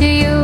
to you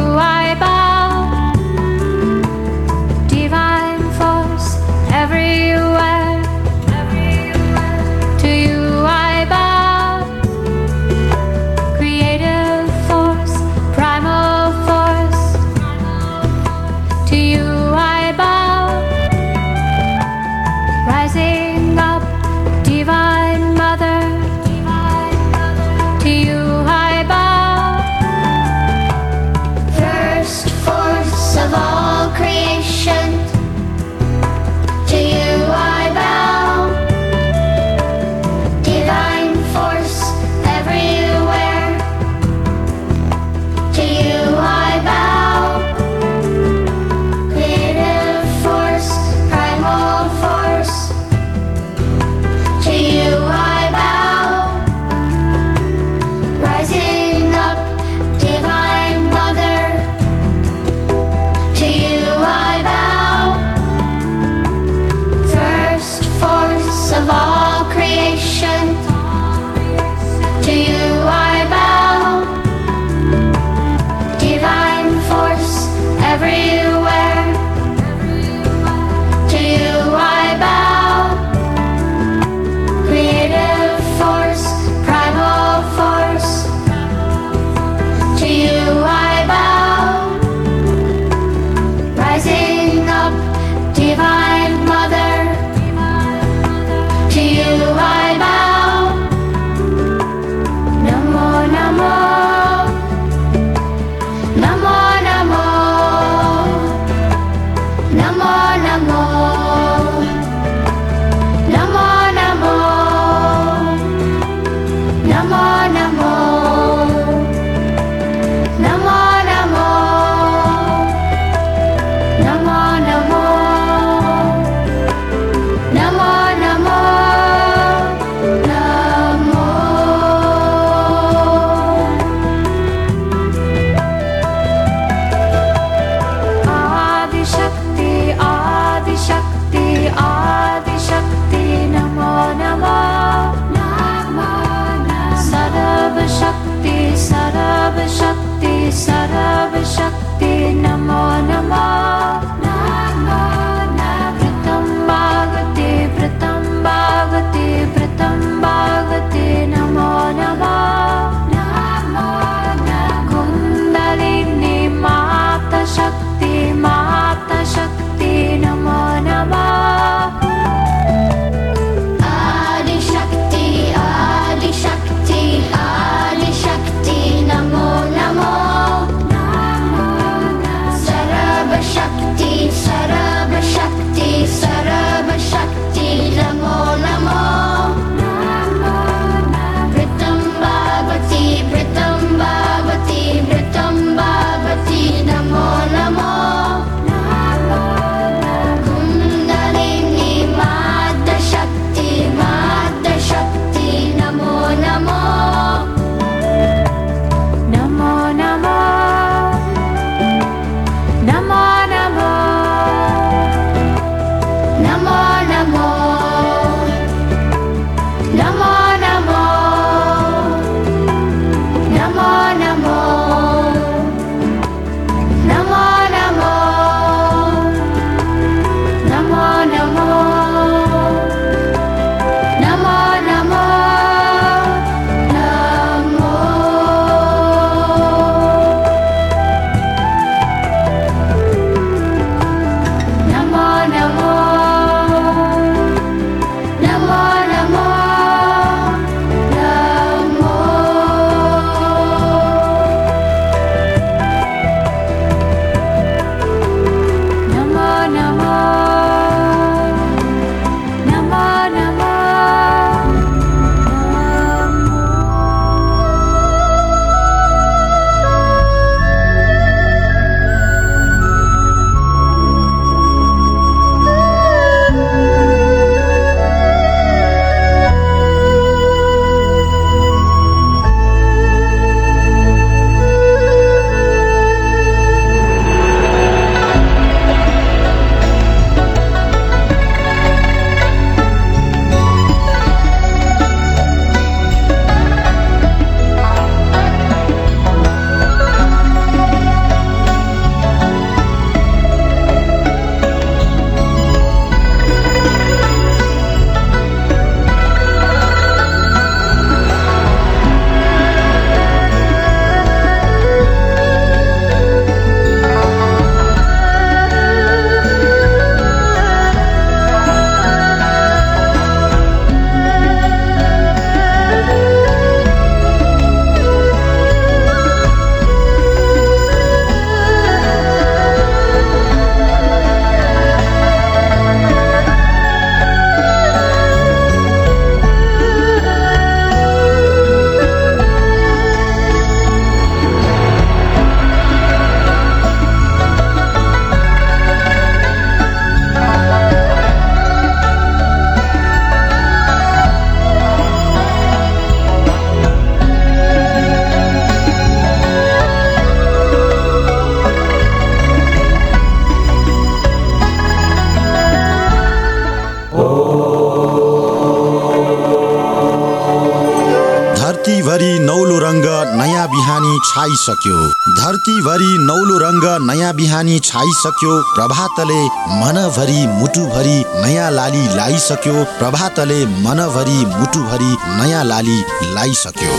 छाइसक्यो। धरतीभरि नौलो रङ्ग नयाँ बिहानी छाइसक्यो। प्रभातले मनभरि मुटुभरि नयाँ लाली लाइसक्यो। प्रभातले मनभरि मुटुभरि नयाँ लाली लाइसक्यो।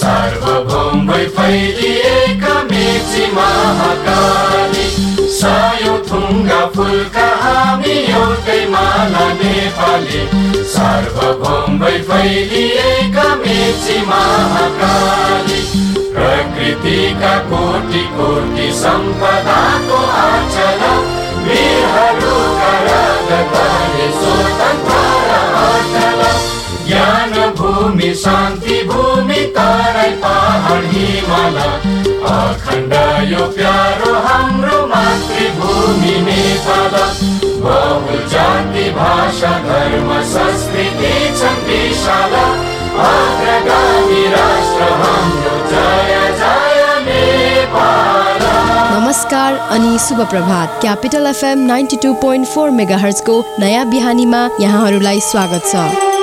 सार्वभौम फैलिएका मेची महाकाली। सयो थुङ्गा फुलका हामी एउटै माला नेपाली। सार्वभौम फैलिएका मेची महाकाली। प्रकृतिका कोटि कोटि सम्पदाको आचल वीरहरूका रगतले स्वतन्त्र अटल ज्ञान भूमि शान्ति भूमि तराई पहाड हिमाल अखण्ड यो प्यारो हाम्रो मातृभूमि नेपाल बहु जाति भाषा धर्म संस्कृति छन् विशाल अग्रगामी राष्ट्र हाम्रो जय जय नेपाल नमस्कार अनि शुभ प्रभात Capital FM ninety two point four mega नयाँ बिहानीमा यहाँहरूलाई स्वागत छ।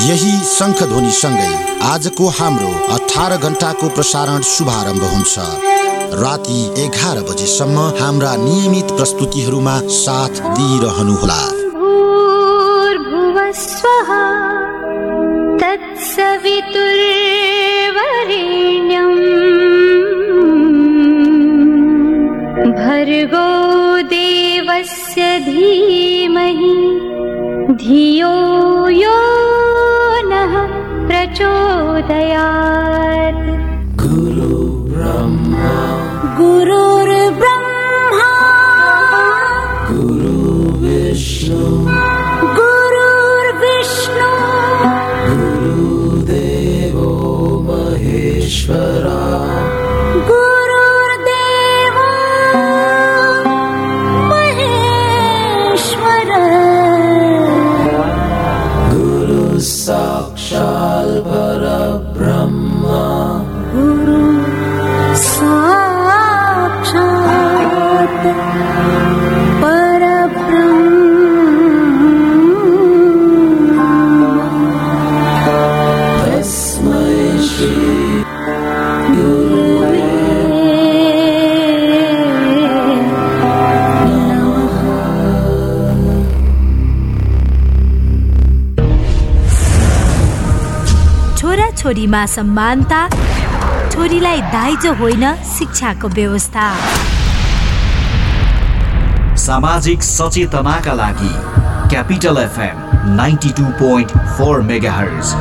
यही शङ्खध्वनिसँगै आजको हाम्रो अठार घन्टाको प्रसारण शुभारम्भ हुन्छ। राति एघार बजेसम्म हाम्रा नियमित प्रस्तुतिहरूमा साथ दिइरहनुहोला। भर्गो देवस्य धीमहि धियो यो प्रचोदयात् गुरुर्ब्रह्मा गुरुर्विष्णु गुरुर्देवो छोरीमा समानता छोरीलाई दाइजो होइन शिक्षाको व्यवस्था सामाजिक सचेतनाका लागि Capital FM ninety two point four megahertz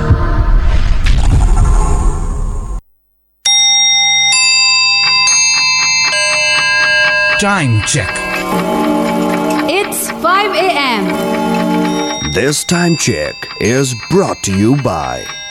Time check. It's 5 a.m. This time check is brought to you by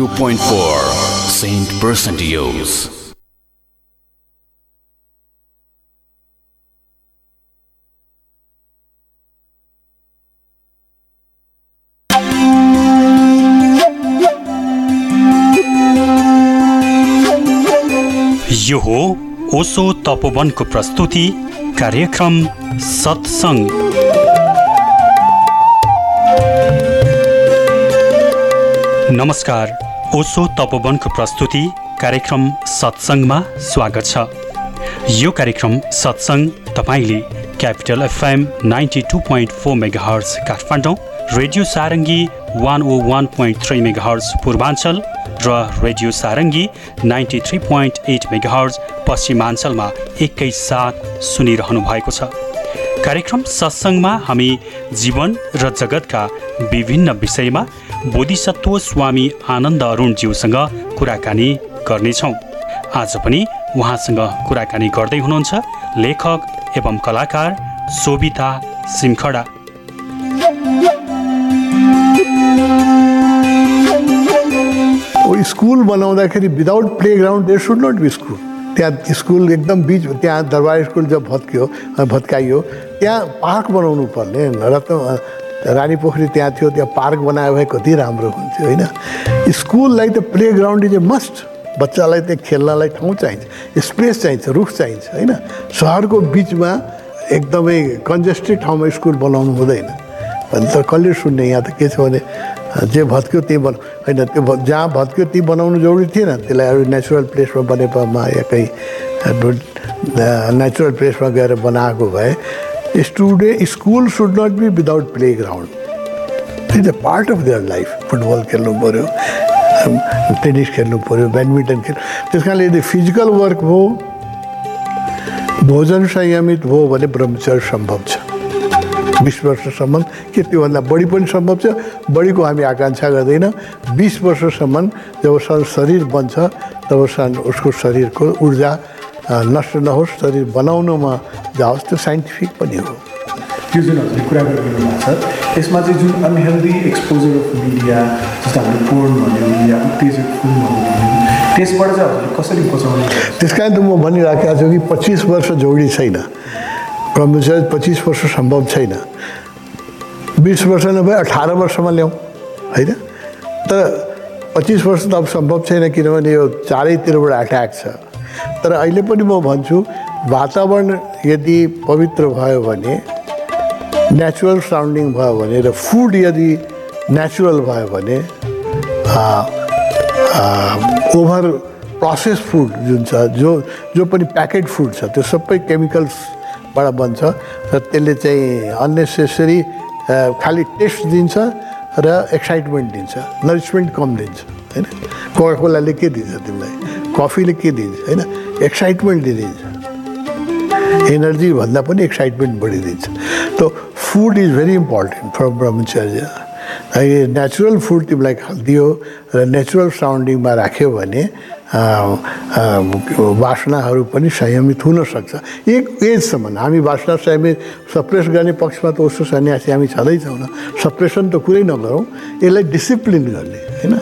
92.4 Saint Percentios. यो हो ओसो तपोवनको प्रस्तुति कार्यक्रम सत्सङ्ग नमस्कार ओसो तपोवनको प्रस्तुति कार्यक्रम सत्सङ्गमा स्वागत छ। यो कार्यक्रम सत्सङ्ग तपाईँले capital FM ninety two point four megahertz Kathmandu radio Sarangi one O one point three megahertz Purwanchal र radio Sarangi ninety three point eight megahertz पश्चिमाञ्चलमा एकैसाथ सुनिरहनु भएको छ। कार्यक्रम सत्सङ्गमा हामी जीवन र जगतका विभिन्न विषयमा बोधिसत्व स्वामी आनन्द अरुणज्यूसँग कुराकानी गर्नेछौँ। आज पनि उहाँसँग कुराकानी गर्दै हुनुहुन्छ लेखक एवं कलाकार शोभिता सिमखडा स्कुल बनाउँदाखेरि without playground there should not be school त्यहाँ स्कुल एकदम बिच त्यहाँ दरबार स्कुल जब भत्कियो भत्काइयो त्यहाँ पार्क बनाउनु पर्ने रत्न रानी पोखरी त्यहाँ थियो त्यहाँ पार्क बनायो भए कति राम्रो हुन्थ्यो होइन स्कुललाई त play ground is a must बच्चालाई त्यहाँ खेल्नलाई ठाउँ चाहिन्छ स्पेस चाहिन्छ रुख चाहिन्छ होइन सहरको बिचमा एकदमै कन्जेस्टेड ठाउँमा स्कुल बनाउनु हुँदैन भने त कसले सुन्ने यहाँ त के छ भने जे भत्क्यो त्यही बना होइन त्यो जहाँ भत्क्यो त्यही बनाउनु जरुरी थिएन। त्यसलाई अरू नेचुरल प्लेसमा बनेपामा या कहीँ नेचुरल प्लेसमा गएर बनाएको भए student school should not be without playground is a part of their life football खेल्नु पऱ्यो टेनिस खेल्नु पऱ्यो ब्याडमिन्टन खेल्नु त्यस कारणले यदि फिजिकल वर्क हो भोजन संयमित हो भने ब्रह्मचर्य सम्भव छ। बिस वर्षसम्म के त्योभन्दा बढी पनि सम्भव छ। बढीको हामी आकाङ्क्षा गर्दैन। बिस वर्षसम्म जबसम्म शरीर बन्छ तबसम्म उसको शरीरको ऊर्जा नष्ट नहोस् शरीर बनाउनुमा जाओस् त्यो साइन्टिफिक पनि हो। यो जुन हजुरले कुरा गरिरहनु भएको छ यसमा चाहिँ जुन अनहेल्दी एक्सपोजर अफ मिडिया जस्तो हामीले पोर्न भन्यो या उत्तेजक फिल्महरू भन्यो त्यसबाट चाहिँ हजुरले कसरी बचाउने त्यस कारण त म भनिराखेको छु कि पच्चिस वर्ष जोडी छैन। ब्रह्मचर्य पच्चिस वर्ष सम्भव छैन। बिस वर्ष नभए अठार वर्षमा ल्याउँ होइन? तर पच्चिस वर्ष त अब सम्भव छैन किनभने यो चारैतिरबाट एट्याक छ। तर अहिले पनि म भन्छु वातावरण यदि पवित्र भयो भने नेचुरल साउन्डिङ भयो भने र फुड यदि नेचुरल भयो भने ओभर प्रोसेस फुड जुन छ जो जो पनि प्याकेट फुड छ त्यो सबै केमिकल्सबाट बन्छ र त्यसले चाहिँ अन्नेसेसरी खालि टेस्ट दिन्छ र एक्साइटमेन्ट दिन्छ नरिसमेन्ट कम दिन्छ होइन? कोकाकोलाले के दिन्छ तिमीलाई? कफीले के दिन्छ होइन? एक्साइटमेन्ट दिन्छ। एनर्जी भन्दा पनि एक्साइटमेन्ट बढिदिन्छ त food is very important for brahmacharya natural food तिमीलाई दियो र नेचुरल साउन्डिङमा राख्यो भने वासनाहरू पनि संयमित हुन सक्छ। एक एजसम्म हामी वासना संयमित सप्रेस गर्ने पक्षमा त उसो सन्यासी हामी छँदैछौँ सप्रेसन त कुरै नगरौँ। यसलाई डिसिप्लिन गर्ने होइन?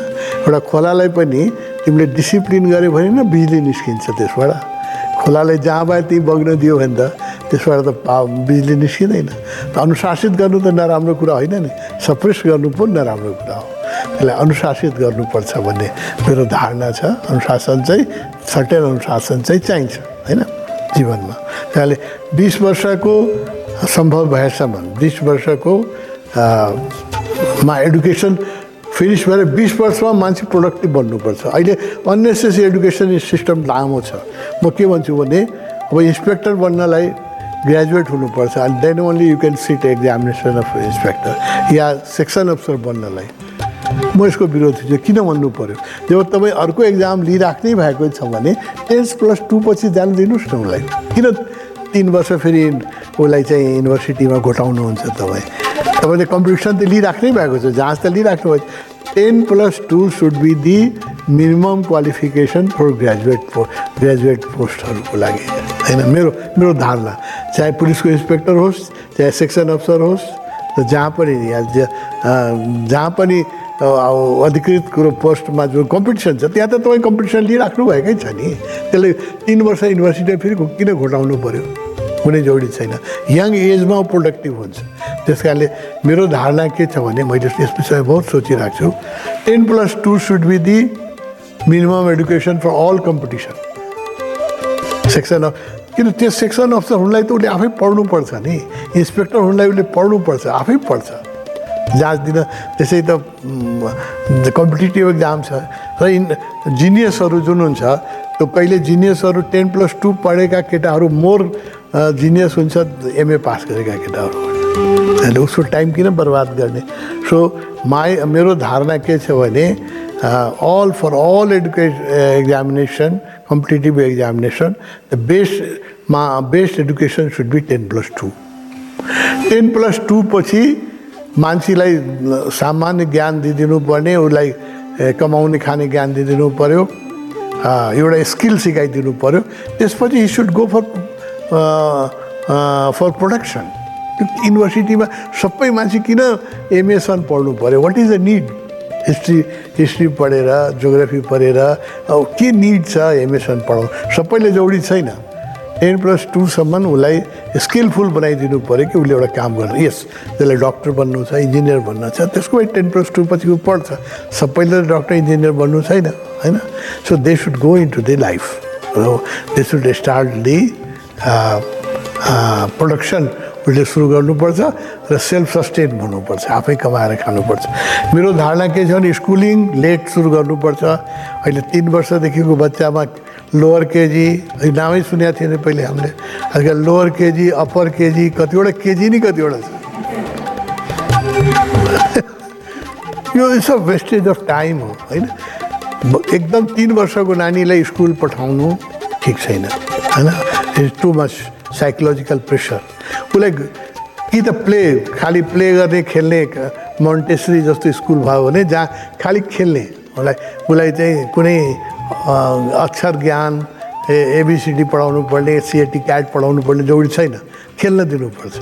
एउटा खोलालाई पनि तिमीले डिसिप्लिन गऱ्यो भने न बिजुली निस्किन्छ त्यसबाट। खोलालाई जहाँ भए त्यहीँ बग्न दियो भने त त्यसबाट त बिजुली निस्किँदैन। त अनुशासित गर्नु त नराम्रो कुरा होइन नि। सप्रेस गर्नु पनि नराम्रो कुरा हो। त्यसलाई अनुशासित गर्नुपर्छ भन्ने मेरो धारणा छ। अनुशासन चाहिँ सर्टेन अनुशासन चाहिँ चाहिन्छ होइन? जीवनमा। त्यसले बिस वर्षको सम्भव भएसम्म बिस वर्षको मा एडुकेसन फिनिस भएर बिस वर्षमा मान्छे प्रोडक्टिभ बन्नुपर्छ। अहिले अननेसेसरी एडुकेसन सिस्टम लामो छ। म के भन्छु भने अब इन्सपेक्टर बन्नलाई ग्रेजुएट हुनुपर्छ and then only you can sit examination of inspector yeah section अफसर बन्नलाई। म यसको विरोधी छु किन भन्नु पऱ्यो जब तपाईँ अर्को एक्जाम लिइराख्नै भएको छ भने टेन्स प्लस टू पछि जान दिनुहोस् न उसलाई। किन तिन वर्ष फेरि उसलाई चाहिँ युनिभर्सिटीमा घोटाउनुहुन्छ तपाईँ? तपाईँले कम्पिटिसन त लिइराख्नै भएको छ जाँच त लिइराख्नु भएको छ ten plus two should be the minimum qualification for graduate पो ग्रेजुएट पोस्टहरूको लागि। होइन मेरो मेरो धारणा चाहे पुलिसको इन्सपेक्टर होस् चाहे सेक्सन अफसर होस् जहाँ पनि जहाँ पनि अ, अब अधिकृत कुरो पोस्टमा जो कम्पिटिसन छ त्यहाँ त तपाईँ कम्पिटिसन लिइराख्नु भएकै छ नि। त्यसले तिन वर्ष युनिभर्सिटी फेरि किन घोटाउनु पऱ्यो कुनै जरुरी छैन। यङ एजमा प्रोडक्टिभ हुन्छ। त्यस कारणले मेरो धारणा के छ भने मैले यस विषयमा बहुत सोचिरहेको छु। Ten plus two should be the minimum education for all competition. Section of किन त्यो सेक्सन अफिसर हुनलाई त उसले आफै पढ्नुपर्छ नि। इन्सपेक्टर हुनलाई उसले पढ्नुपर्छ आफै पढ्छ। जाँच दिन त्यसै त कम्पिटेटिभ एक्जाम छ। र इन जिनियसहरू जुन हुन्छ त्यो कहिले जिनियसहरू टेन प्लस टू पढेका केटाहरू मोर जिनियस हुन्छ एमए पास गरेका केटाहरू। अहिले उसको टाइम किन बर्बाद गर्ने? सो माई मेरो धारणा के छ भने all for all educate examination competitive examination the best मा best education should be ten plus two. Ten plus two पछि मान्छेलाई सामान्य ज्ञान दिइदिनु पर्ने उसलाई कमाउने खाने ज्ञान दिइदिनु पऱ्यो एउटा स्किल सिकाइदिनु पऱ्यो त्यसपछि he should go for for production युनिभर्सिटीमा सबै मान्छे किन एमएसएन पढ्नु पऱ्यो what is the need history history पढेर जोग्राफी पढेर अब के निड छ एमएसएन पढाउनु सबैले जरुरी छैन। टेन प्लस टूसम्म उसलाई स्किलफुल बनाइदिनु पऱ्यो कि उसले एउटा काम गर्नु। यस त्यसलाई डक्टर बन्नु छ इन्जिनियर बन्नु छ त्यसको टेन प्लस टू पछि ऊ पढ्छ। सबैले डक्टर इन्जिनियर बन्नु छैन होइन? So they should go into the life they should start the production उसले सुरु गर्नुपर्छ र सेल्फ सस्टेन हुनुपर्छ आफै कमाएर खानुपर्छ। मेरो धारणा के छ भने स्कुलिङ लेट सुरु गर्नुपर्छ। अहिले तिन वर्षदेखिको बच्चामा लोवर केजी नामै सुनेको थिएन पहिले हामीले। आजकल लोवर केजी अप्पर केजी कतिवटा केजी नि कतिवटा छ। यो it's a wastage of time हो होइन? एकदम तिन वर्षको नानीलाई स्कुल पठाउनु ठिक छैन होइन? It's too much psychological pressure उसलाई कि त प्ले खालि प्ले गर्ने खेल्ने मोन्टेसरी जस्तो स्कुल भयो भने जहाँ खालि खेल्ने उसलाई उसलाई चाहिँ कुनै अक्षर ज्ञान ए एबिसिडी पढाउनु पर्ने सिएटी क्याट पढाउनु पर्ने जरुरी छैन। खेल्न दिनुपर्छ।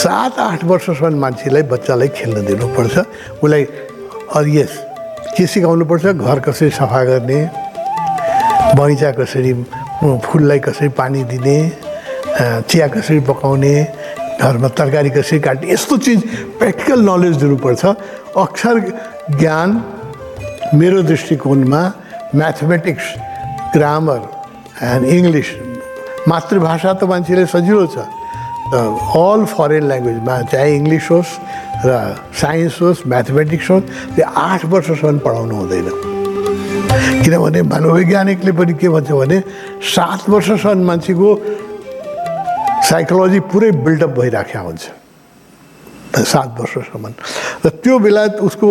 सात आठ वर्षसम्म मान्छेलाई बच्चालाई खेल्न दिनुपर्छ। उसलाई यस के सिकाउनुपर्छ? घर कसरी सफा गर्ने? बगैँचा कसरी फुललाई कसरी पानी दिने? चिया कसरी पकाउने घरमा तरकारी कसरी काट्ने यस्तो चिज प्र्याक्टिकल नलेज दिनुपर्छ। अक्षर ज्ञान मेरो दृष्टिकोणमा म्याथमेटिक्स ग्रामर एन्ड इङ्ग्लिस मातृभाषा त मान्छेले सजिलो छ। अल फरेन ल्याङ्ग्वेजमा चाहे इङ्ग्लिस होस् र साइन्स होस् म्याथमेटिक्स होस् त्यो आठ वर्षसम्म पढाउनु हुँदैन। किनभने मनोवैज्ञानिकले पनि के भन्छ भने सात वर्षसम्म मान्छेको साइकोलोजी पुरै बिल्डअप भइराखेको हुन्छ। सात वर्षसम्म। र त्यो बेला उसको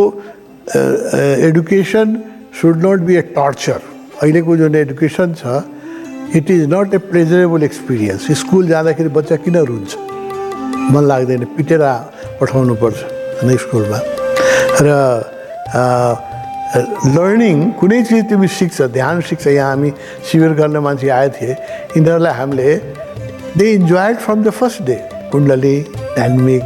education should not be a torture. अहिलेको जुन एडुकेसन छ it is not a pleasurable experience. School जाँदाखेरि बच्चा किन रुन्छ? मन लाग्दैन पिटेर पठाउनु पर्छ होइन स्कुलमा। र लर्निङ कुनै चिज तिमी सिक्छ ध्यान सिक्छ। यहाँ हामी शिविर गर्न मान्छे आएको थिए यिनीहरूलाई हामीले they enjoyed from the first day कुण्डली डाइनामिक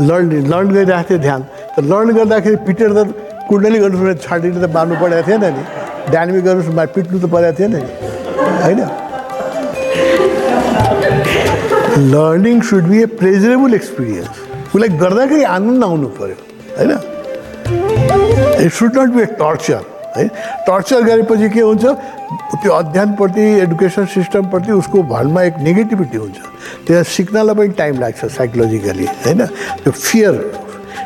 लर्न लर्न गरिरहेको थियो ध्यान त लर्न गर्दाखेरि पिटेर त कुण्डली गर्नु छाडेर त बार्नु परेको थिएन नि डाइनामिक गर्नु पिट्नु त परेको थिएन नि होइन learning should be a pleasurable experience उसलाई गर्दाखेरि आनन्द आउनु पऱ्यो होइन it should not be a torture है। टर्चर गरेपछि के हुन्छ? त्यो अध्ययनप्रति एडुकेसन सिस्टमप्रति उसको भरमा एक नेगेटिभिटी हुन्छ। त्यहाँ सिक्नलाई पनि टाइम लाग्छ साइकोलोजिकली होइन? त्यो फियर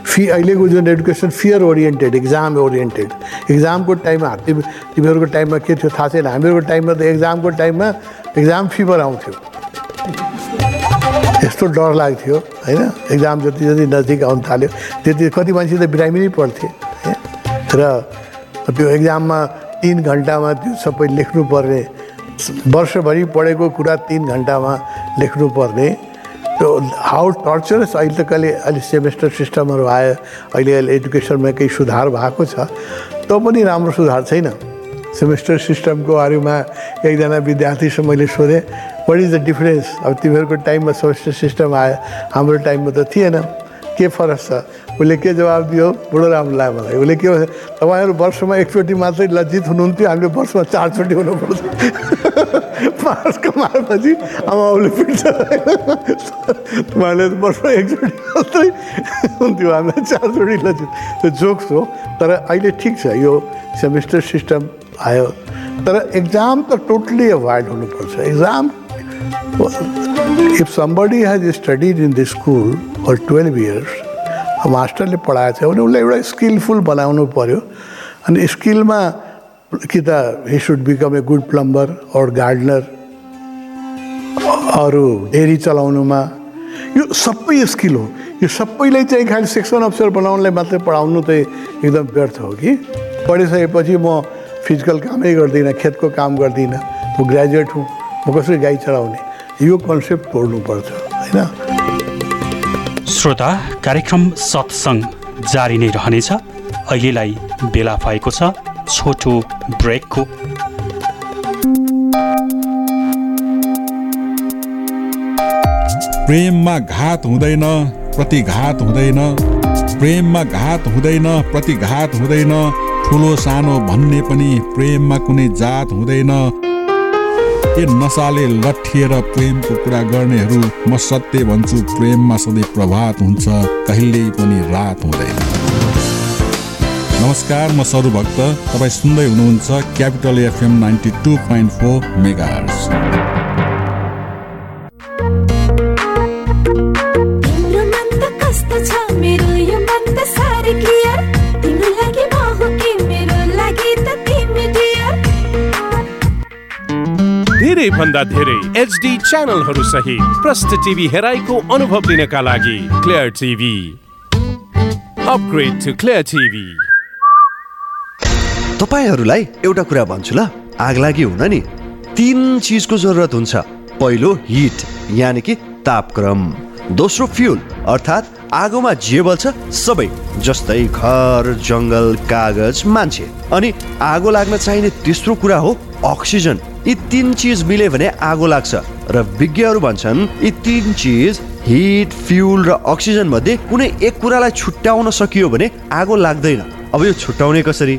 फि अहिलेको जुन education fear oriented exam oriented इक्जामको टाइममा तिमी तिमीहरूको टाइममा के थियो थाहा छैन। हामीहरूको टाइममा त एक्जामको टाइममा एक्जाम फिभर आउँथ्यो। यस्तो डर लाग्थ्यो होइन? एक्जाम जति जति नजिक आउनु थाल्यो त्यति कति मान्छे त बिरामी नै पढ्थे है। र त्यो एक्जाममा तिन घन्टामा त्यो सबै लेख्नुपर्ने वर्षभरि पढेको कुरा तिन घन्टामा लेख्नुपर्ने त्यो हाउ टर्चरस अहिले त कहिले अहिले सेमेस्टर सिस्टमहरू आयो। अहिले अहिले एडुकेसनमा केही सुधार भएको छ। त पनि राम्रो सुधार छैन। सेमेस्टर सिस्टमको बारेमा एकजना विद्यार्थीसँग मैले सोधेँ वाट इज द डिफरेन्स अब तिमीहरूको टाइममा सेमेस्टर सिस्टम आयो। हाम्रो टाइममा त थिएन। के फरक छ? उसले के जवाब दियो बडो राम्रो लाग्यो मलाई। उसले के तपाईँहरू वर्षमा एकचोटि मात्रै लज्जित हुनुहुन्थ्यो हामीले वर्षमा चारचोटि हुनुपर्छ। पास कमाएपछि आमा बाबुले पिट्छ तपाईँहरूले वर्षमा एकचोटि मात्रै हुन्थ्यो हामीलाई चारचोटि लज्जित। त्यो जोक्स हो तर अहिले ठिक छ यो सेमेस्टर सिस्टम आयो। तर एक्जाम त टोटली एभोइड हुनुपर्छ। Exam if somebody has studied in the school for twelve years मास्टरले पढाएको छ भने उसलाई एउटा स्किलफुल बनाउनु पऱ्यो अनि स्किलमा कि त he should become a good plumber और गार्डनर अरू डेरी चलाउनुमा। यो सबै स्किल हो। यो सबैलाई चाहिँ खालि सेक्सन अफिसर बनाउनलाई मात्रै पढाउनु चाहिँ एकदम व्यर्थ हो कि? पढिसकेपछि म फिजिकल कामै गर्दिनँ खेतको काम गर्दिनँ। म ग्रेजुएट हुँ म कसरी गाई चलाउने? यो कन्सेप्ट तोड्नुपर्छ होइन? श्रोता कार्यक्रम सत्सङ्ग जारी नै रहनेछ। अहिलेलाई बेला भएको छ छोटो ब्रेकको। प्रेममा घात हुँदैन प्रतिघात हुँदैन। प्रेममा घात हुँदैन प्रतिघात हुँदैन। ठुलो सानो भन्ने पनि प्रेममा कुनै जात हुँदैन। ए नसाले लट्ठिएर प्रेमको कुरा गर्नेहरू? म सत्य भन्छु प्रेममा सधैँ प्रभात हुन्छ कहिल्यै पनि रात हुँदैन। नमस्कार म सरु भक्त। तपाईँ सुन्दै हुनुहुन्छ capital FM ninety two point four mega भन्दा धेरै एचडी च्यानलहरू सहित प्रष्ट टिभी हेराइको अनुभव लिनका लागि clear TV upgrade to clear TV तपाईँहरूलाई एउटा कुरा भन्छु ल। आग लागि हुन नि। तिन चिजको जरुरत हुन्छ। पहिलो हिट यानि कि तापक्रम। दोस्रो फ्युल अर्थात् आगोमा जे बल्छ सबै जस्तै घर जङ्गल कागज मान्छे। अनि आगो लाग्न चाहिने तेस्रो कुरा हो अक्सिजन यी तिन चिज मिल्यो भने आगो लाग्छ। र विज्ञहरू भन्छन् यी तिन चिज हिट फ्युल र अक्सिजन मध्ये कुनै एक कुरालाई छुट्याउन सकियो भने आगो लाग्दैन। अब यो छुट्याउने कसरी?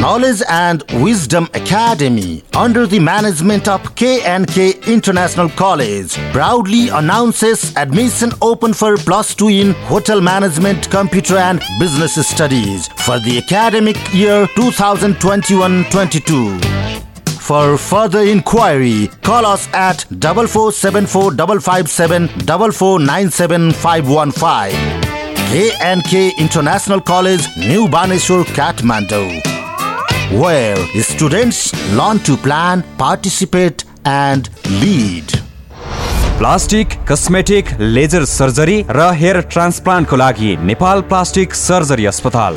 Knowledge and Wisdom Academy, under the management of K&K International College, proudly announces admission open for plus two in Hotel Management, Computer and Business Studies for the academic year 2021-22. For further inquiry, call us at double four seven four double five seven double four nine seven five one five. K&K International College, New Baneshwar, Kathmandu, where students learn to plan, participate, and lead. Plastic cosmetic laser surgery र hair ट्रान्सप्लान्टको लागि Nepal plastic surgery अस्पताल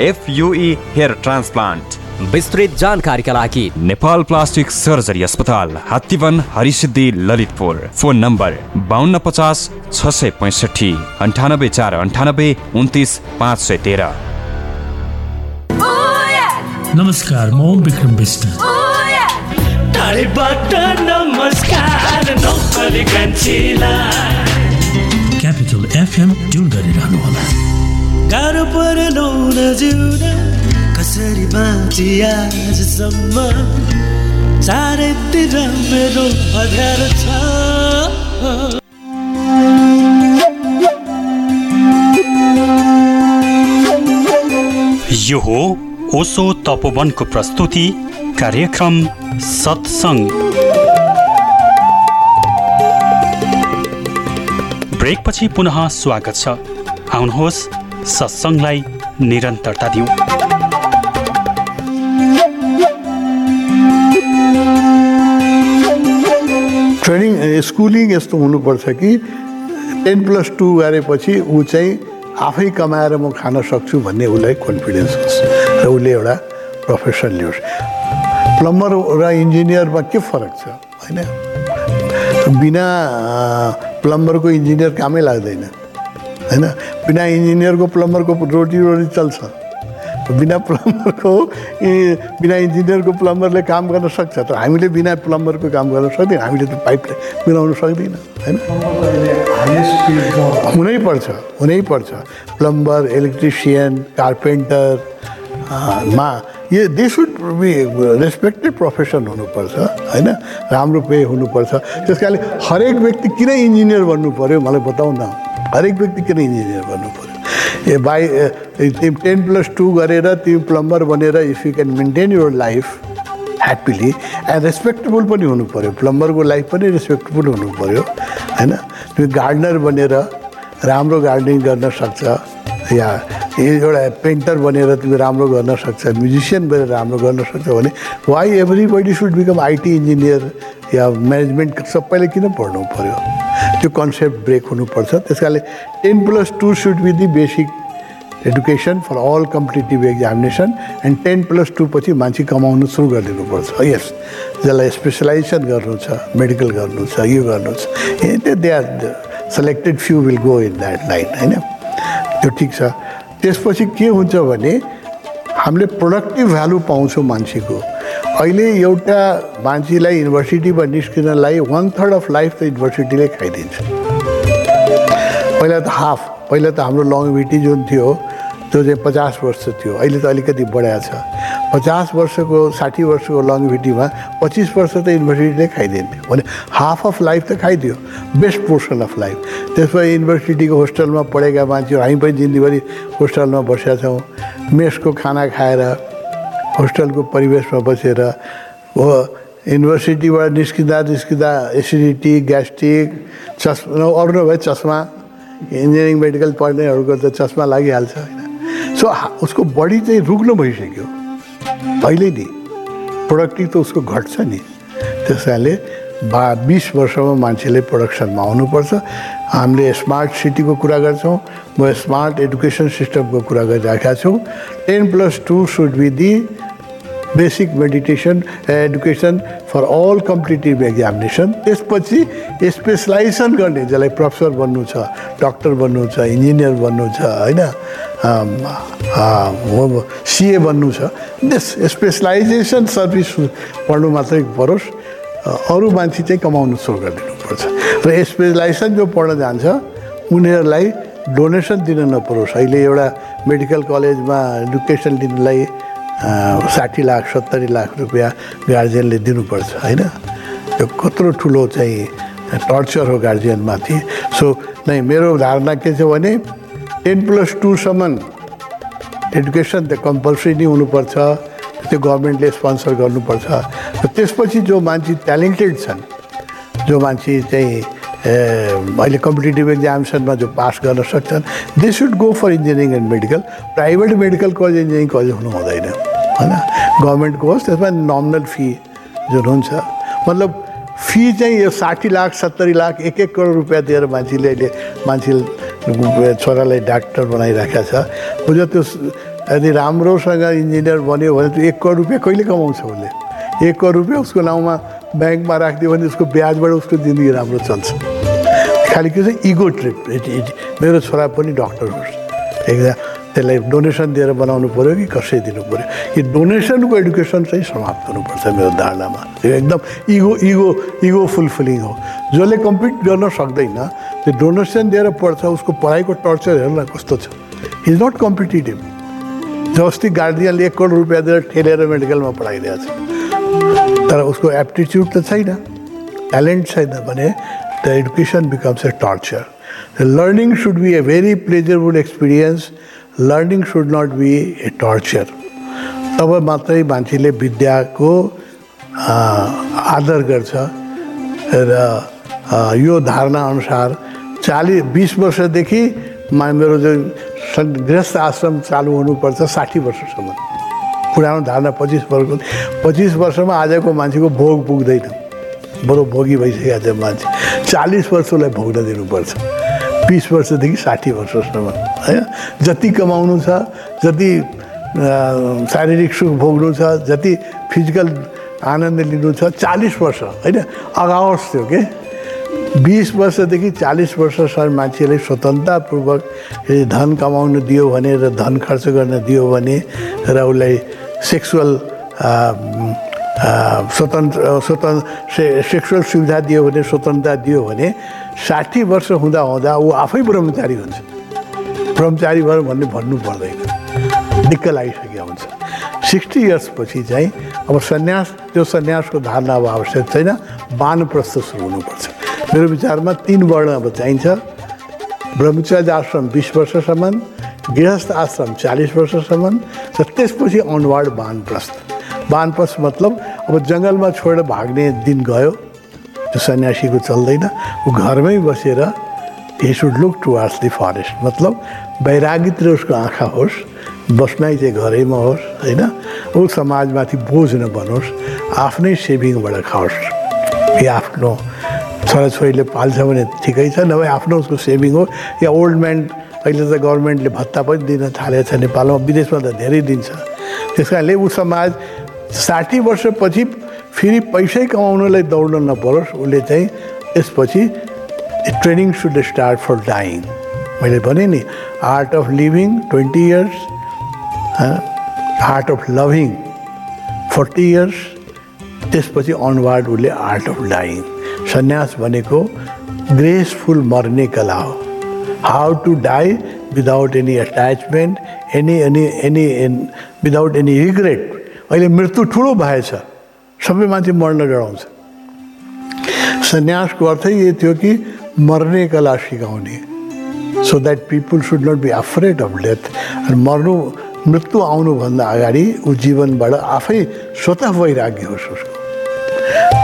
एफयुई hair transplant विस्तृत जानकारीका लागि। Nepal plastic surgery अस्पताल Hattiban Harisiddhi Lalitpur. Phone number बाहन्न पचास छ सय पैँसठी अन्ठानब्बे चार अन्ठानब्बे उन्तिस पाँच सय तेह्र। नमस्कार म विक्रम कान्छीलाई क्यापिटल एफएम ट्युन गरिरहनु होला। गाह्रो परेन जिउन कसरी बाँची आजसम्म? चारैतिर मेरो अध्यारो छ। यो हो ओसो तपोवनको प्रस्तुति कार्यक्रम सत्सङ्ग। ब्रेकपछि पुनः स्वागत छ। आउनुहोस् सत्सङ्गलाई निरन्तरता दिउँ। ट्रेनिङ स्कुलिङ यस्तो हुनुपर्छ कि टेन प्लस टू गरेपछि ऊ चाहिँ आफै कमाएर म खान सक्छु भन्ने उसलाई कन्फिडेन्स होस्। र उसले एउटा प्रोफेसन लियोस्। प्लम्बर र इन्जिनियरमा के फरक छ? होइन? बिना प्लम्बरको इन्जिनियर कामै लाग्दैन। होइन? बिना इन्जिनियरको प्लम्बरको रोटी रोटी चल्छ। बिना प्लम्बरको बिना इन्जिनियरको प्लम्बरले काम गर्न सक्छ तर हामीले बिना प्लम्बरको काम गर्न सक्दैन। हामीले त पाइप मिलाउन सक्दैन होइन? हुनै पर्छ हुनै पर्छ। प्लम्बर इलेक्ट्रिसियन कार्पेन्टर मा यो they should be respected profession हुनुपर्छ होइन? राम्रो पे हुनुपर्छ। त्यस कारणले हरेक व्यक्ति किन इन्जिनियर बन्नु पऱ्यो मलाई बताउ न हरेक व्यक्ति किन इन्जिनियर बन्नु पऱ्यो। ए बाई तिमी टेन प्लस टू गरेर तिमी प्लम्बर बनेर if you can maintain your life happily and respectable पनि हुनु पऱ्यो। प्लम्बरको लाइफ पनि रेस्पेक्टेबल हुनु पऱ्यो होइन? तिमी गार्डनर बनेर राम्रो गार्डनिङ गर्न सक्छ या एउटा पेन्टर बनेर तिमी राम्रो गर्न सक्छ म्युजिसियन बनेर राम्रो गर्न सक्छ भने why everybody should become IT engineer yeah management सबैले किन पढ्नु पऱ्यो? त्यो कन्सेप्ट ब्रेक हुनुपर्छ त्यस कारणले ten plus two should be the basic education for all competitive examination and ten plus two पछि मान्छे कमाउनु सुरु गरिदिनुपर्छ यस जसलाई स्पेसलाइजेसन गर्नु छ मेडिकल गर्नु छ यो गर्नु छ they are selected few will go in that line होइन? त्यो ठिक छ। त्यसपछि के हुन्छ भने हामीले प्रोडक्टिभ भ्यालु पाउँछौँ मान्छेको। अहिले एउटा मान्छेलाई युनिभर्सिटीबाट निस्किनलाई वान थर्ड अफ लाइफ त युनिभर्सिटीले खाइदिन्छ। पहिला त हाफ पहिला त हाम्रो लङभिटी जुन थियो त्यो चाहिँ पचास वर्ष थियो। अहिले त अलिकति बढाएको छ। पचास वर्षको साठी वर्षको लङभिटीमा पच्चिस वर्ष त युनिभर्सिटीले खाइदिन्थ्यो। भने हाफ अफ लाइफ त खाइदियो। बेस्ट पोर्सन अफ लाइफ त्यसपछि युनिभर्सिटीको होस्टेलमा पढेका मान्छेहरू हामी पनि जिन्दगीभरि होस्टेलमा बसेका छौँ। मेसको खाना खाएर होस्टेलको परिवेशमा बसेर हो युनिभर्सिटीबाट निस्किँदा निस्किँदा एसिडिटी ग्यास्ट्रिक चस्मा अरू नभए चस्मा इन्जिनियरिङ मेडिकल पढ्नेहरूको त चस्मा लागिहाल्छ होइन? सो उसको बडी चाहिँ रुग्न भइसक्यो। अहिले नि प्रोडक्टिभ त उसको घट्छ नि। त्यस कारणले बा बिस वर्षमा मान्छेले प्रडक्सनमा आउनुपर्छ। हामीले स्मार्ट सिटीको कुरा गर्छौँ। म स्मार्ट एडुकेसन सिस्टमको कुरा गरिराखेका छौँ। Ten plus two should be the basic meditation education for all competitive examination त्यसपछि स्पेसलाइजेसन गर्ने जसलाई प्रोफेसर बन्नु छ डक्टर बन्नु छ इन्जिनियर बन्नु छ होइन? सिए बन्नु छ। स्पेसलाइजेसन सर्भिस पढ्नु मात्रै परोस्। अरू मान्छे चाहिँ कमाउनु सुरु गरिदिनुपर्छ। र स्पेसलाइजेसन जो पढ्न जान्छ उनीहरूलाई डोनेसन दिन नपरोस्। अहिले एउटा मेडिकल कलेजमा एडुकेसन लिनलाई अँ, साठी लाख सत्तरी लाख रुपियाँ गार्जियनले दिनुपर्छ होइन? त्यो कत्रो ठुलो चाहिँ टर्चर हो गार्जियनमाथि। सो नै मेरो धारणा के छ भने टेन प्लस टूसम्म एडुकेसन त कम्पलसरी नै हुनुपर्छ। त्यो गभर्मेन्टले स्पोन्सर गर्नुपर्छ। र त्यसपछि जो मान्छे ट्यालेन्टेड छन् जो मान्छे चाहिँ अहिले कम्पिटेटिभ एक्जामिनेसनमा जो पास गर्न सक्छन् they should go for engineering and medical private medical college engineering college हुनु हुँदैन। होइन? गभर्मेन्टको होस् त्यसमा नमिनल फी जुन हुन्छ। मतलब फी चाहिँ यो साठी लाख सत्तरी लाख एक एक करोड रुपियाँ दिएर मान्छेले अहिले मान्छे छोरालाई डाक्टर बनाइराखेका छ। बुझ्यो त्यो यदि राम्रोसँग इन्जिनियर बन्यो भने त्यो एक करोड रुपियाँ कहिले कमाउँछ उसले? एक करोड रुपियाँ उसको नाउँमा ब्याङ्कमा राखिदियो भने उसको ब्याजबाट उसको जिन्दगी राम्रो चल्छ। खालि के छ इगो ट्रिप। मेरो छोरा पनि डक्टर होस्। एकजना त्यसलाई डोनेसन दिएर बनाउनु पऱ्यो कि कसै दिनु पऱ्यो यो डोनेसनको एडुकेसन चाहिँ समाप्त हुनुपर्छ मेरो धारणामा। यो एकदम इगो इगो इगो फुलफिलिङ हो। जसले कम्पिट गर्न सक्दैन त्यो डोनेसन दिएर पढ्छ उसको पढाइको टर्चर हेर्नु कस्तो छ? इज नट कम्पिटेटिभ अस्ति गार्जियनले एक करोड रुपियाँ दिएर ठेलेर मेडिकलमा पढाइदिएको छ तर उसको एप्टिच्युड त छैन ट्यालेन्ट छैन भने the education becomes a torture learning should be a very pleasureful experience learning should not be a torture तब मात्रै मान्छेले विद्याको आदर गर्छ। र यो धारणा अनुसार चालिस बिस वर्षदेखि मेरो जो सन्- गृहस्थ आश्रम चालु हुनुपर्छ साठी वर्षसम्म। पुरानो धारणा पच्चिस वर्ष। पच्चिस वर्षमा आजको मान्छेको भोग पुग्दैन। बडो भोगी भइसकेको छ मान्छे। चालिस वर्षलाई भोग्न दिनुपर्छ। बिस वर्षदेखि साठी वर्षसम्म होइन? जति कमाउनु छ जति शारीरिक सुख भोग्नु छ जति फिजिकल आनन्द लिनु छ चालिस वर्ष होइन? अगावस थियो के? बिस वर्षदेखि चालिस वर्षसम्म मान्छेले स्वतन्त्रतापूर्वक धन कमाउन दियो भने र धन खर्च गर्न दियो भने र उसलाई सेक्सुअल स्वतन्त्र स्वतन्त्र सेक्सुअल सुविधा दियो भने स्वतन्त्रता दियो भने साठी वर्ष हुँदा हुँदा ऊ आफै ब्रह्मचारी हुन्छ। ब्रह्मचारी भयो भन्ने भन्नु पर्दैन। दिक्क लागिसकेको हुन्छ। सिक्सटी इयर्सपछि चाहिँ अब सन्यास त्यो सन्यासको धारणा अब आवश्यक छैन। वानप्रस्थ सुरु हुनुपर्छ। मेरो विचारमा तिन वर्ण अब चाहिन्छ। ब्रह्मचर्य आश्रम बिस वर्षसम्म गृहस्थ आश्रम चालिस वर्षसम्म र त्यसपछि अनवार्ड वानप्रस्थ। वानप्रस्थ मतलब अब जङ्गलमा छोडेर भाग्ने दिन गयो त्यो सन्यासीको चल्दैन ऊ घरमै बसेर he should look towards the forest मतलब वैरागित्र उसको आँखा होस् बस्नाइ चाहिँ घरैमा होस् होइन? ऊ समाजमाथि बोझ नबनोस् आफ्नै सेभिङबाट खाओस्। कि आफ्नो छोराछोरीले पाल्छ भने ठिकै छ नभए आफ्नो उसको सेभिङ हो। या ओल्ड म्यान अहिले त गभर्मेन्टले भत्ता पनि दिन थालेको छ नेपालमा विदेशमा त धेरै दिन्छ। त्यस कारणले ऊ समाज साठी वर्षपछि फेरि पैसै कमाउनलाई दौड्न नपरोस् उसले चाहिँ यसपछि training should start for dying. मैले भने नि art of living twenty years art of loving forty years त्यसपछि अनवार्ड उसले आर्ट अफ डाइङ। सन्यास भनेको ग्रेसफुल मर्ने कला हो। How to die without any attachment any any any an without any regret अहिले मृत्यु ठुलो भएछ। सबै मान्छे मर्न डराउँछ। सन्यासको अर्थै यही थियो कि मर्ने कला सिकाउने। So that people should not be afraid of death मर्नु मृत्यु आउनुभन्दा अगाडि ऊ जीवनबाट आफै स्वतः वैराग्य होस् उसको।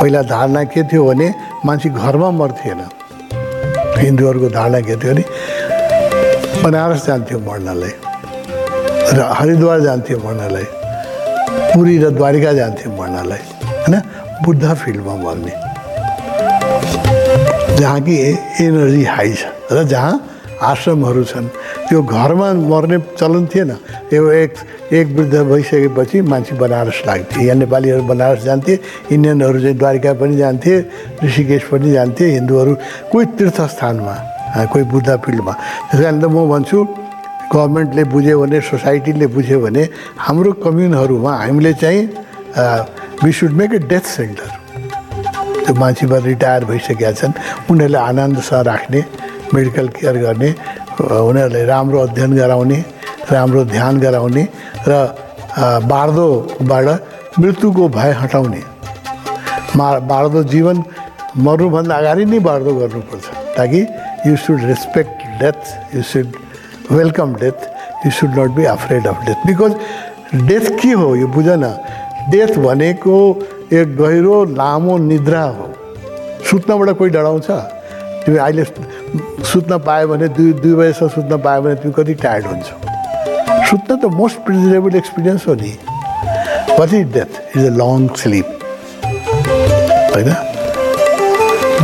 पहिला धारणा के थियो भने मान्छे घरमा मर्थेन। हिन्दूहरूको धारणा के थियो भने बनारस जान्थ्यो मर्नलाई र हरिद्वार इन्थ्यो मर्नलाई पुरी र द्वारिका जान्थ्यो मर्नलाई होइन? बुद्ध फिल्डमा मर्ने। जहाँ कि एनर्जी हाई छ र जहाँ आश्रमहरू छन्। त्यो घरमा मर्ने चलन थिएन। यो एक एक वृद्ध भइसकेपछि मान्छे बनारस लाग्थे। यहाँ नेपालीहरू बनारस जान्थे इन्डियनहरू चाहिँ द्वारिका पनि जान्थे ऋषिकेश पनि जान्थे हिन्दूहरू कोही तीर्थस्थानमा कोही बुद्ध फिल्डमा त्यस कारण त म भन्छु गभर्मेन्टले बुझ्यो भने सोसाइटीले बुझ्यो भने हाम्रो कम्युनहरूमा हामीले चाहिँ we should make a death centre त्यो मान्छेमा रिटायर भइसकेका छन्। उनीहरूलाई आनन्दसँग राख्ने मेडिकल केयर गर्ने उनीहरूलाई राम्रो अध्ययन गराउने राम्रो ध्यान गराउने र अ, बार्दोबाट मृत्युको भय हटाउने। मा बार्दो जीवन मर्नुभन्दा अगाडि नै बार्दो गर्नुपर्छ। ताकि you should respect death you should welcome death you should not be afraid of death because death के हो यो बुझ न डेथ भनेको एक गहिरो लामो निद्रा हो। सुत्नबाट कोही डराउँछ? तिमी अहिले सुत्न पायो भने दुई दुई बजीसम्म सुत्न पायो भने तिमी कति टायर्ड हुन्छौ। सुत्न त मोस्ट प्रिजरेबल एक्सपिरियन्स हो नि। What is death is a long sleep होइन?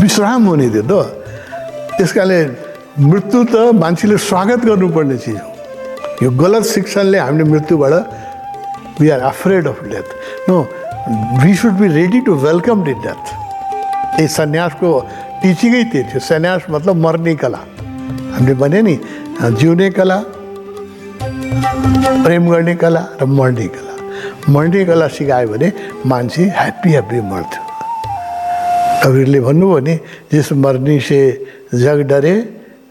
विश्राम हुने थियो त। त्यस कारणले मृत्यु त मान्छेले स्वागत गर्नुपर्ने चिज हो। यो गलत शिक्षणले हामीले मृत्युबाट we are afraid of death no we should be ready to welcome the death यही सन्यासको टिचिङै त्यही थियो सन्यास मतलब मर्ने कला। हामीले भने नि जिउने कला प्रेम गर्ने कला र मर्ने कला। मर्ने कला सिकायो भने मान्छे ह्याप्पी ह्याप्पी मर्थ्यो कबीरले भन्नुभयो नि जिस मर्नी से जग डरे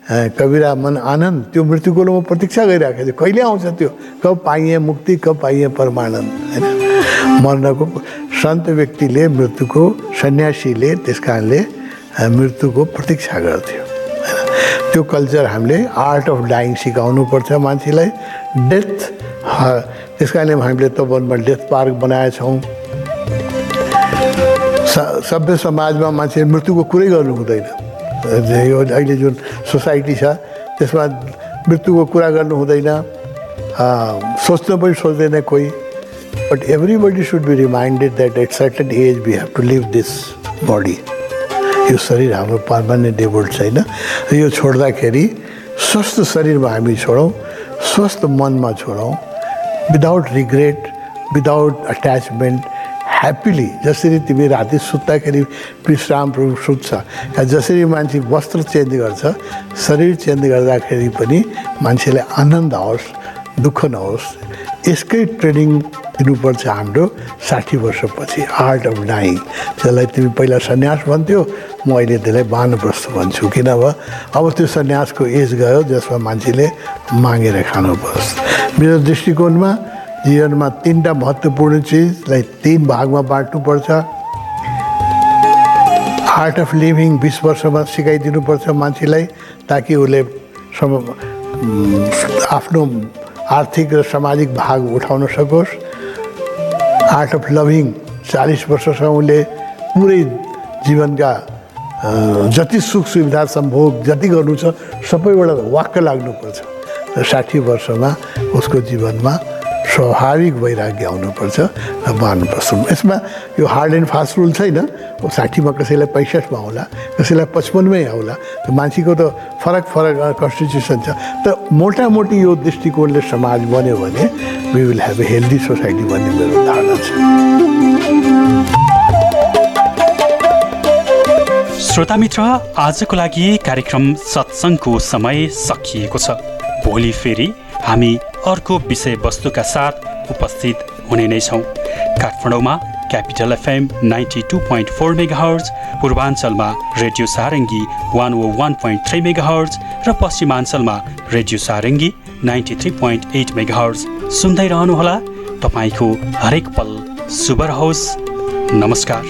अ, कबीरा मन आनन्द त्यो मृत्युको म प्रतीक्षा गरिरहेको थियो कहिले आउँछ त्यो? कब पाइए मुक्ति कब पाइए परमानन्द होइन? मर्नको सन्त व्यक्तिले मृत्युको सन्यासीले त्यस कारणले मृत्युको प्रतीक्षा गर्थ्यो त्यो कल्चर हामीले आर्ट अफ डाइङ सिकाउनु पर्छ मान्छेलाई। डेथ त्यस कारणले हामीले तपनमा डेथ पार्क बनाएका छौँ। स- सभ्य समाजमा मान्छे मृत्युको कुरै गर्नु हुँदैन। यो अहिले जुन सोसाइटी छ त्यसमा मृत्युको कुरा गर्नु हुँदैन। सोच्न पनि सोच्दैन कोही। But everybody should be reminded that at certain age we have to leave this body यो शरीर हाम्रो पर्मानेन्ट डेबोल्ड छैन। यो छोड्दाखेरि स्वस्थ शरीरमा हामी छोडौँ स्वस्थ मनमा छोडौँ without regret without attachment happily जसरी तिमी राति सुत्दाखेरि विश्रामपूर्वक सुत्छ। जसरी मान्छे वस्त्र चेन्ज गर्छ शरीर चेन्ज गर्दाखेरि पनि मान्छेलाई आनन्द आओस् दुःख नहोस्। यसकै ट्रेनिङ दिनुपर्छ हाम्रो साठी वर्षपछि आर्ट अफ डाइङ त्यसलाई तिमी पहिला सन्यास भन्थ्यो म अहिले त्यसलाई वानप्रस्थ भन्छु। किनभने अब त्यो सन्यासको एज गयो जसमा मान्छेले मागेर खानुपर्छ। मेरो दृष्टिकोणमा जीवनमा तिनवटा महत्त्वपूर्ण चिजलाई तिन भागमा बाँड्नुपर्छ आर्ट अफ लिभिङ बिस वर्षमा सिकाइदिनुपर्छ मान्छेलाई ताकि उसले आफ्नो आर्थिक र सामाजिक भाग उठाउन सकोस्। आर्ट अफ लभिङ चालिस वर्षसम्म उसले पुरै जीवनका जति सुख सुविधा सम्भोग जति गर्नु छ सबैबाट वाक्क लाग्नुपर्छ। र साठी वर्षमा उसको जीवनमा स्वाभाविक वैराग्य आउनुपर्छ र बाँध्नुपर्छ यसमा यो हार्ड एन्ड फास्ट रुल छैन। साठीमा कसैलाई पैँसठमा आउला कसैलाई पचपन्नमै आउला त मान्छेको त फरक फरक कन्स्टिट्युसन छ। त मोटामोटी यो दृष्टिकोणले समाज बन्यो भने we will have a healthy society भन्ने मेरो धारणा छ। श्रोता मित्र आजको लागि कार्यक्रम सत्सङ्गको समय सकिएको छ। भोलि फेरि हामी अर्को विषयवस्तुका साथ उपस्थित हुने नै छौँ। काठमाडौँमा capital FM ninety two point four megahertz पूर्वाञ्चलमा radio Sarangi one O one point three megahertz र पश्चिमाञ्चलमा radio Sarangi ninety three point eight megahertz सुन्दै रहनुहोला। तपाईँको हरेक पल शुभ रहोस्। नमस्कार।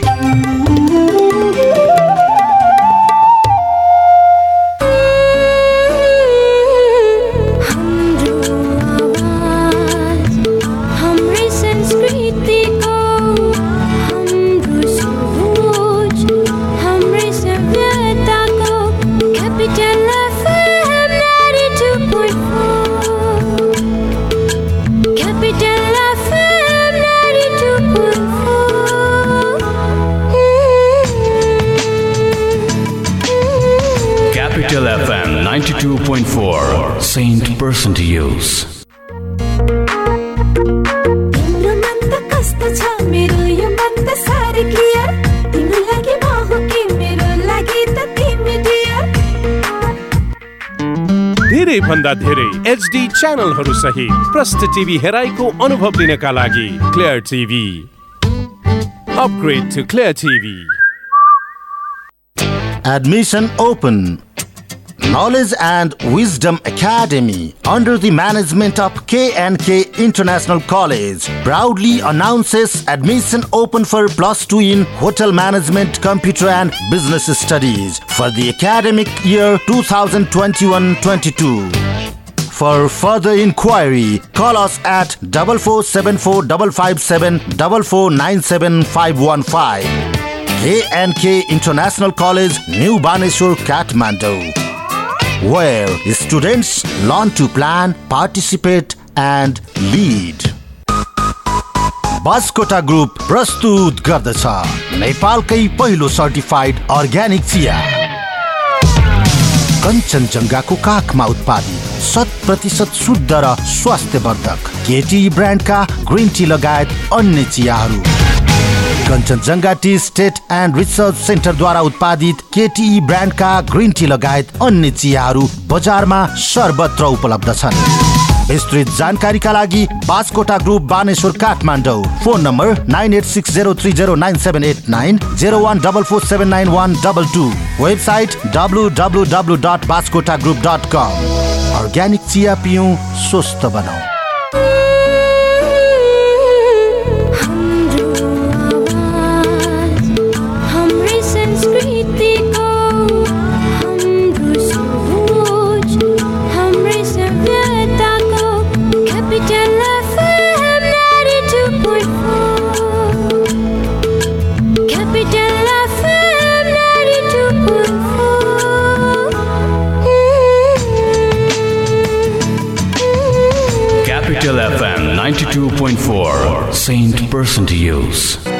भन्दा धेरै एचडी च्यानलहरू सहित प्रष्ट टिभी हेराइको अनुभव लिनका लागि clear TV upgrade to clear TV Admission open. Knowledge and Wisdom Academy, under the management of K&K International College, proudly announces admission open for plus two in Hotel Management, Computer and Business Studies for the academic year 2021-22. For further inquiry, call us at 44745575497515. K&K International College, New Baneshwar, Kathmandu, where students learn to plan, participate, and lead. Baskota group प्रस्तुत गर्दछ। नेपालकै पहिलो certified organic चिया। कञ्चनजङ्घाको काखमा उत्पादित शत प्रतिशत शुद्ध र स्वास्थ्यवर्धक केटी ब्रान्डका ग्रिन टी लगायत अन्य चियाहरू। Kanchenjunga tea estate and research सेन्टरद्वारा उत्पादित केटी ब्रान्डका ग्रिन टी लगायत अन्य चियाहरू बजारमा सर्वत्र उपलब्ध छन्। विस्तृत जानकारीका लागि Baskota group Baneshwar Kathmandu. Phone number nine eight six zero three zero nine seven eight nine zero one double four seven nine one double two. Website W W W dot Baskota group dot com. Organic चिया पिउँ स्वस्थ बनाऊ 2.4 Saint to Use.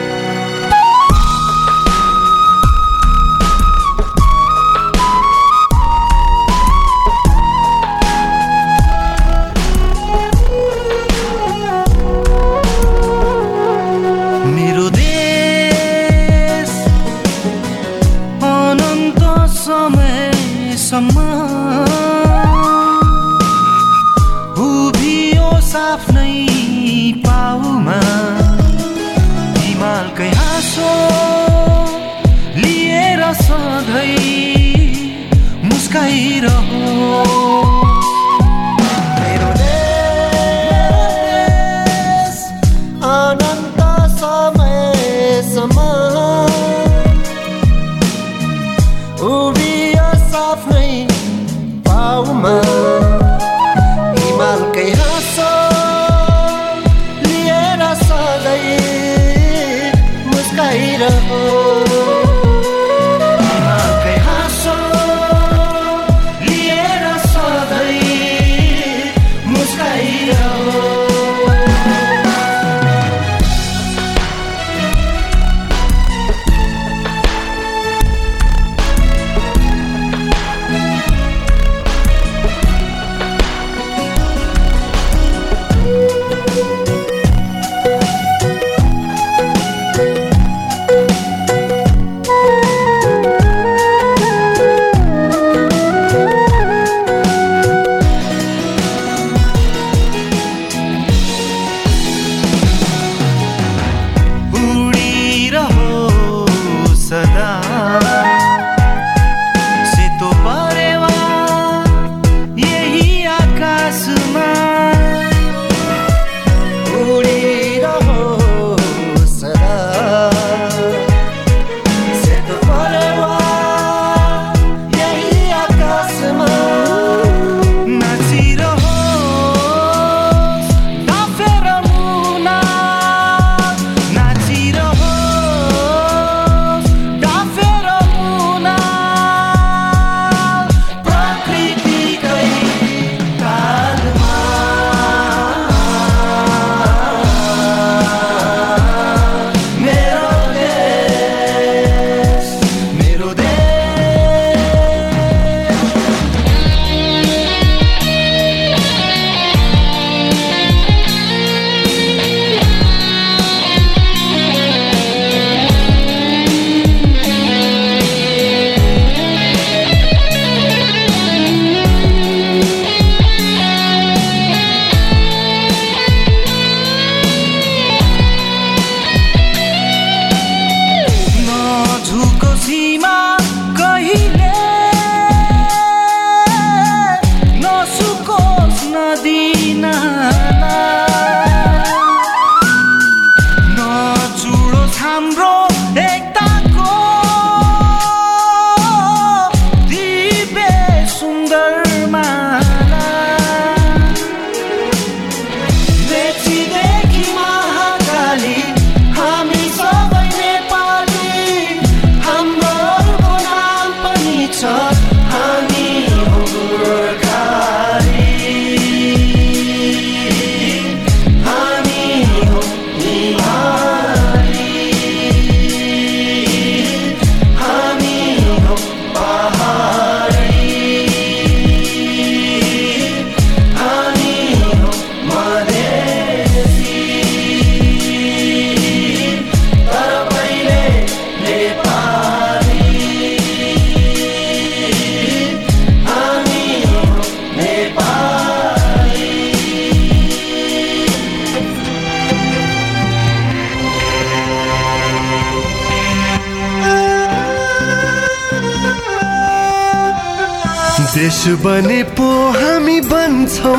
यीशु बने पो हामी बन्छौँ।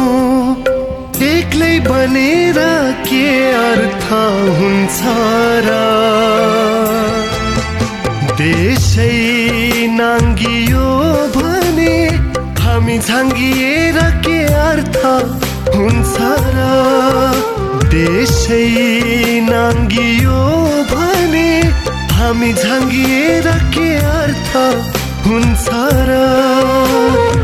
एक्लै बनेर के अर्थ हुन्छ र? देशै नाङ्गियो भने हामी झाङ्गिएर के अर्थ हुन्छ र? देशै नाङ्गियो भने हामी झाङ्गिएर के अर्थ हुन्छ र?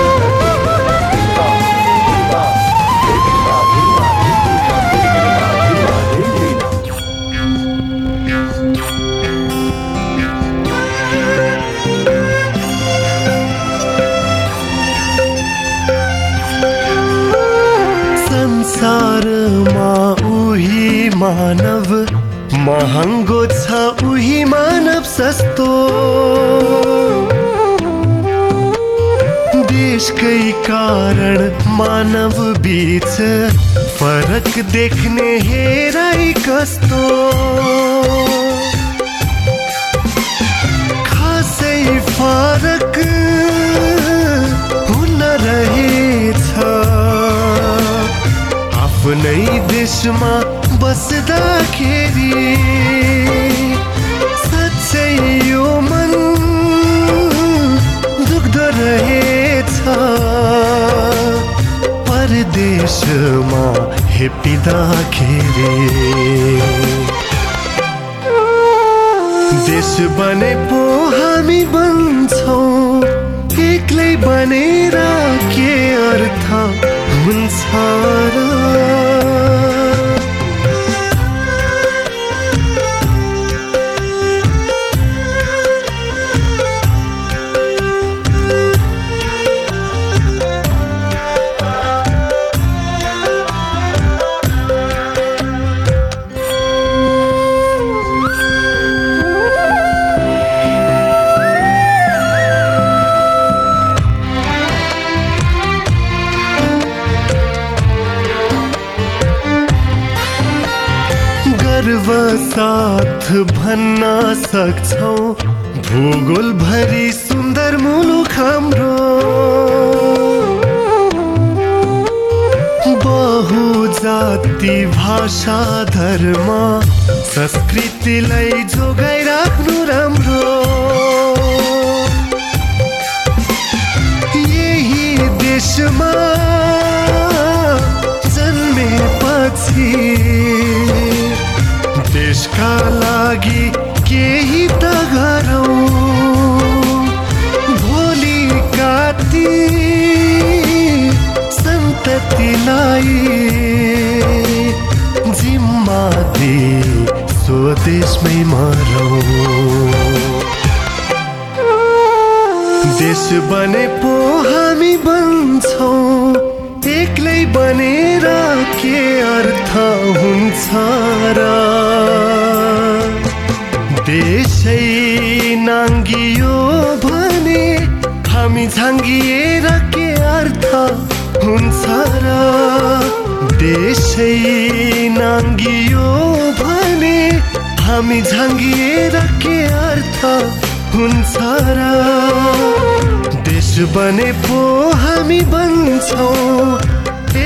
मानव महँगो छ उही मानव सस्तो। देशकै कारण मानव बीच फरक देख्ने हेराइ कस्तो। खासै फरक हुन रहेछ। आफ्नै देशमा बस्दाखेरि साँच्चै यो मन दुख्दो रहेछ। परदेशमा हेपिँदाखेरि देश बने पो हामी बन्छौँ एक्लै बनेर के अर्थ हुन्छ र साथ भन्न सक्छौ। भूगोल भरि सुन्दर मुलुक हाम्रो। बहुजाति भाषा धर्म संस्कृतिलाई जोगाइराख्नु राम्रो। यही देशमा जन्मेपछि देशका लागि केही त गरौँ। भोलिका ती सन्ततिलाई जिम्मा दे स्वदेशमै मरौँ। देश बने पो हामी बन्छौँ। एक्लै बनेर के अर्थ हुन्छ र देशै नाङ्गियो भने हामी झाङ्गिएर के अर्थ हुन्छ र? देशै नाङ्गियो भने हामी झाङ्गिएर के अर्थ हुन्छ र? देश बने पो हामी बन्छौँ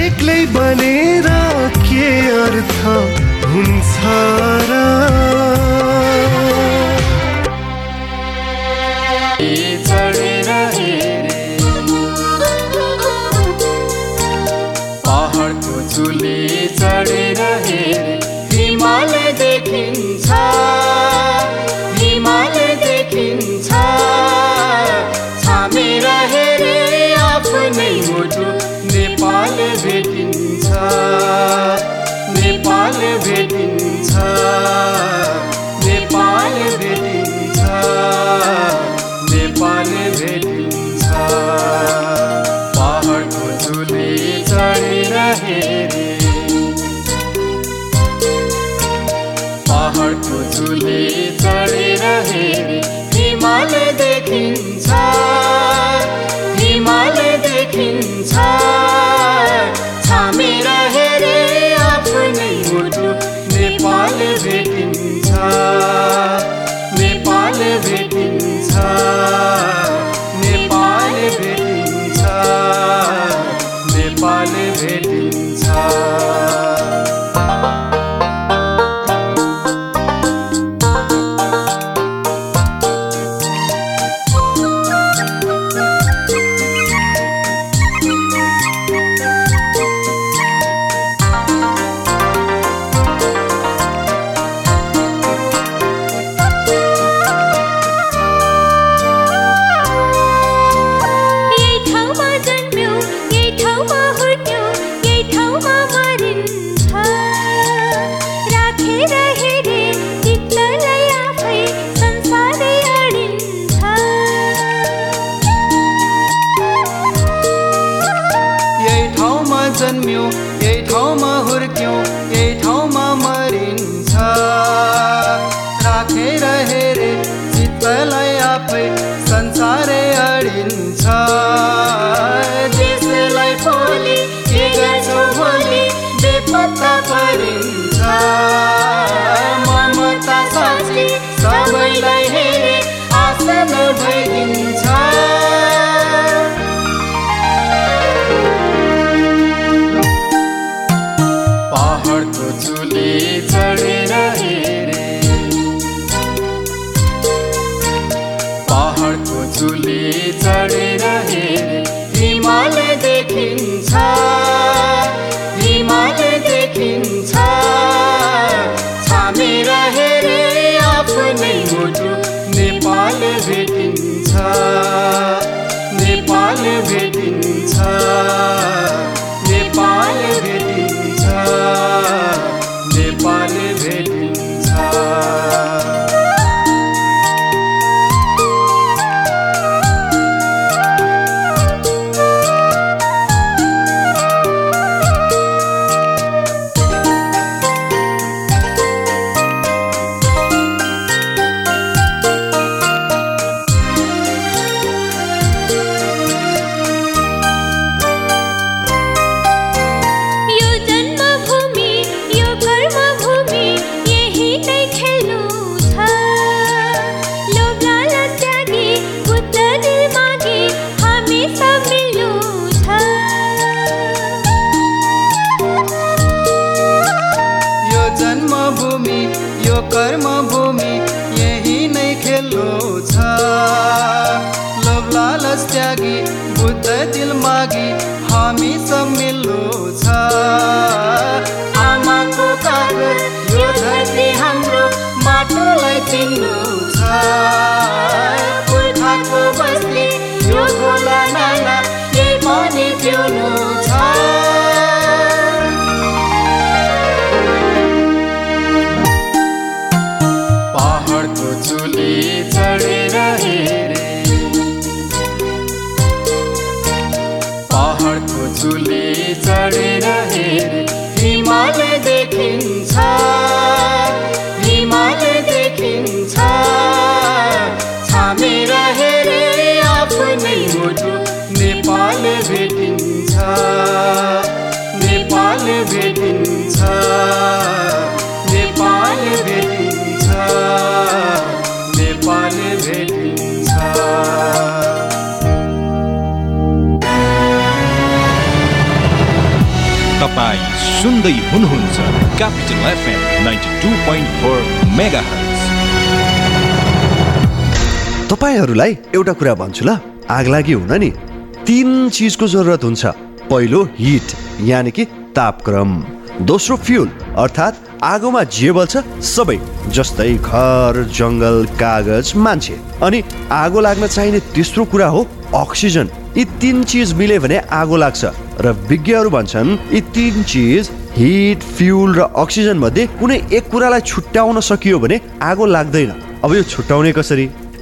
एक्लै बनेर के अर्थ हुन्छ र? नेपाल भेटिन्छ। नेपाल भेटिन्छ। पहाडको चुली चढेर हेरे। पहाडको चुली चढेर हेरे। यो तपाईँ सुन्दै हुनुहुन्छ capital FM ninety two point four mega तपाईँहरूलाई एउटा कुरा भन्छु ल आग लागि हुन नि। तिन चिजको जरुरत हुन्छ। पहिलो हिट यानि कि तापक्रम। दोस्रो फ्युल अर्थात् आगोमा जे बल्छ सबै। जस्तै घर जङ्गल कागज मान्छे। अनि आगो लाग्न चाहिने तेस्रो कुरा हो अक्सिजन यी तिन चिज मिले भने आगो लाग्छ। र विज्ञहरू भन्छन् यी तिन चिज हिट फ्युल र अक्सिजन मध्ये कुनै एक कुरालाई छुट्याउन सकियो भने आगो लाग्दैन। अब यो छुट्याउने कसरी?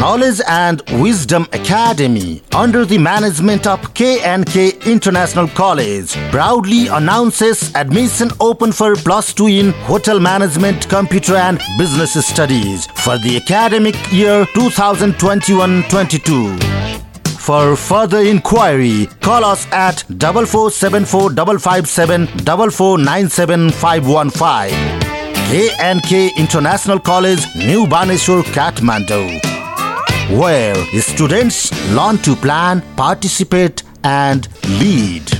Knowledge and Wisdom Academy, under the management of K&K International College, proudly announces admission open for plus 2 in Hotel Management, Computer and Business Studies for the academic year 2021-22. For further inquiry, call us at 4474 557 4497515. A&K International College, New Baneswar, Kathmandu, where students learn to plan, participate, and lead.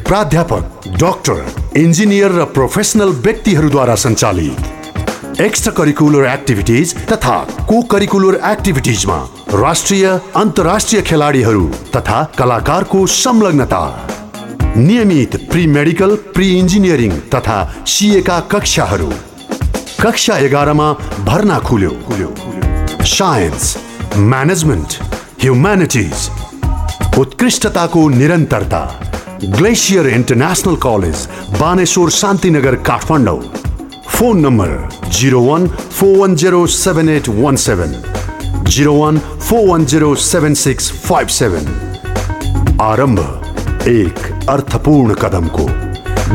प्राध्यापक doctor engineer र professional व्यक्तिहरूद्वारा सञ्चालित। Extra curricular activities तथा को curricular एक्टिभिटिजमा राष्ट्रिय अन्तर्राष्ट्रिय खेलाडीहरू तथा कलाकारको संलग्नता। नियमित प्री मेडिकल प्री इन्जिनियरिङ तथा सिएका कक्षाहरू। कक्षा एघारमा भर्ना खुल्यो। Science management humanities. उत्कृष्टताको निरन्तरता। Glacier International College Baneshwar Shantinagar Kathmandu phone number zero one four one zero seven eight one seven zero one four one zero seven six five seven आरंभ एक अर्थपूर्ण कदमको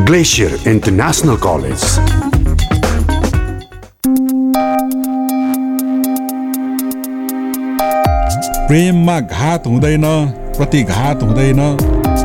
ग्लेसियर इन्टरनेसनल कलेज प्रेममा घात हुँदैन प्रतिघात हुँदैन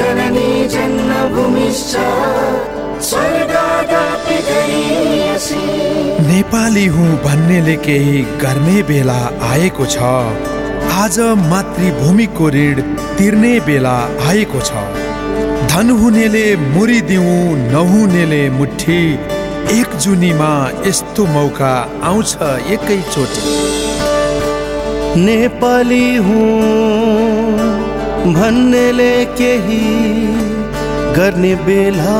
जननी जन्मभूमिश्च नेपाली हुँ भन्नेले केही गर्ने बेला आएको छ। आज मातृभूमिको ऋण तिर्ने बेला आएको छ। धन हुनेले मुरी दिउँ नहुनेले मुठी। एक जुनीमा यस्तो मौका आउँछ एकैचोटि। नेपाली हुँ। भन्नेले केही गर्ने बेला।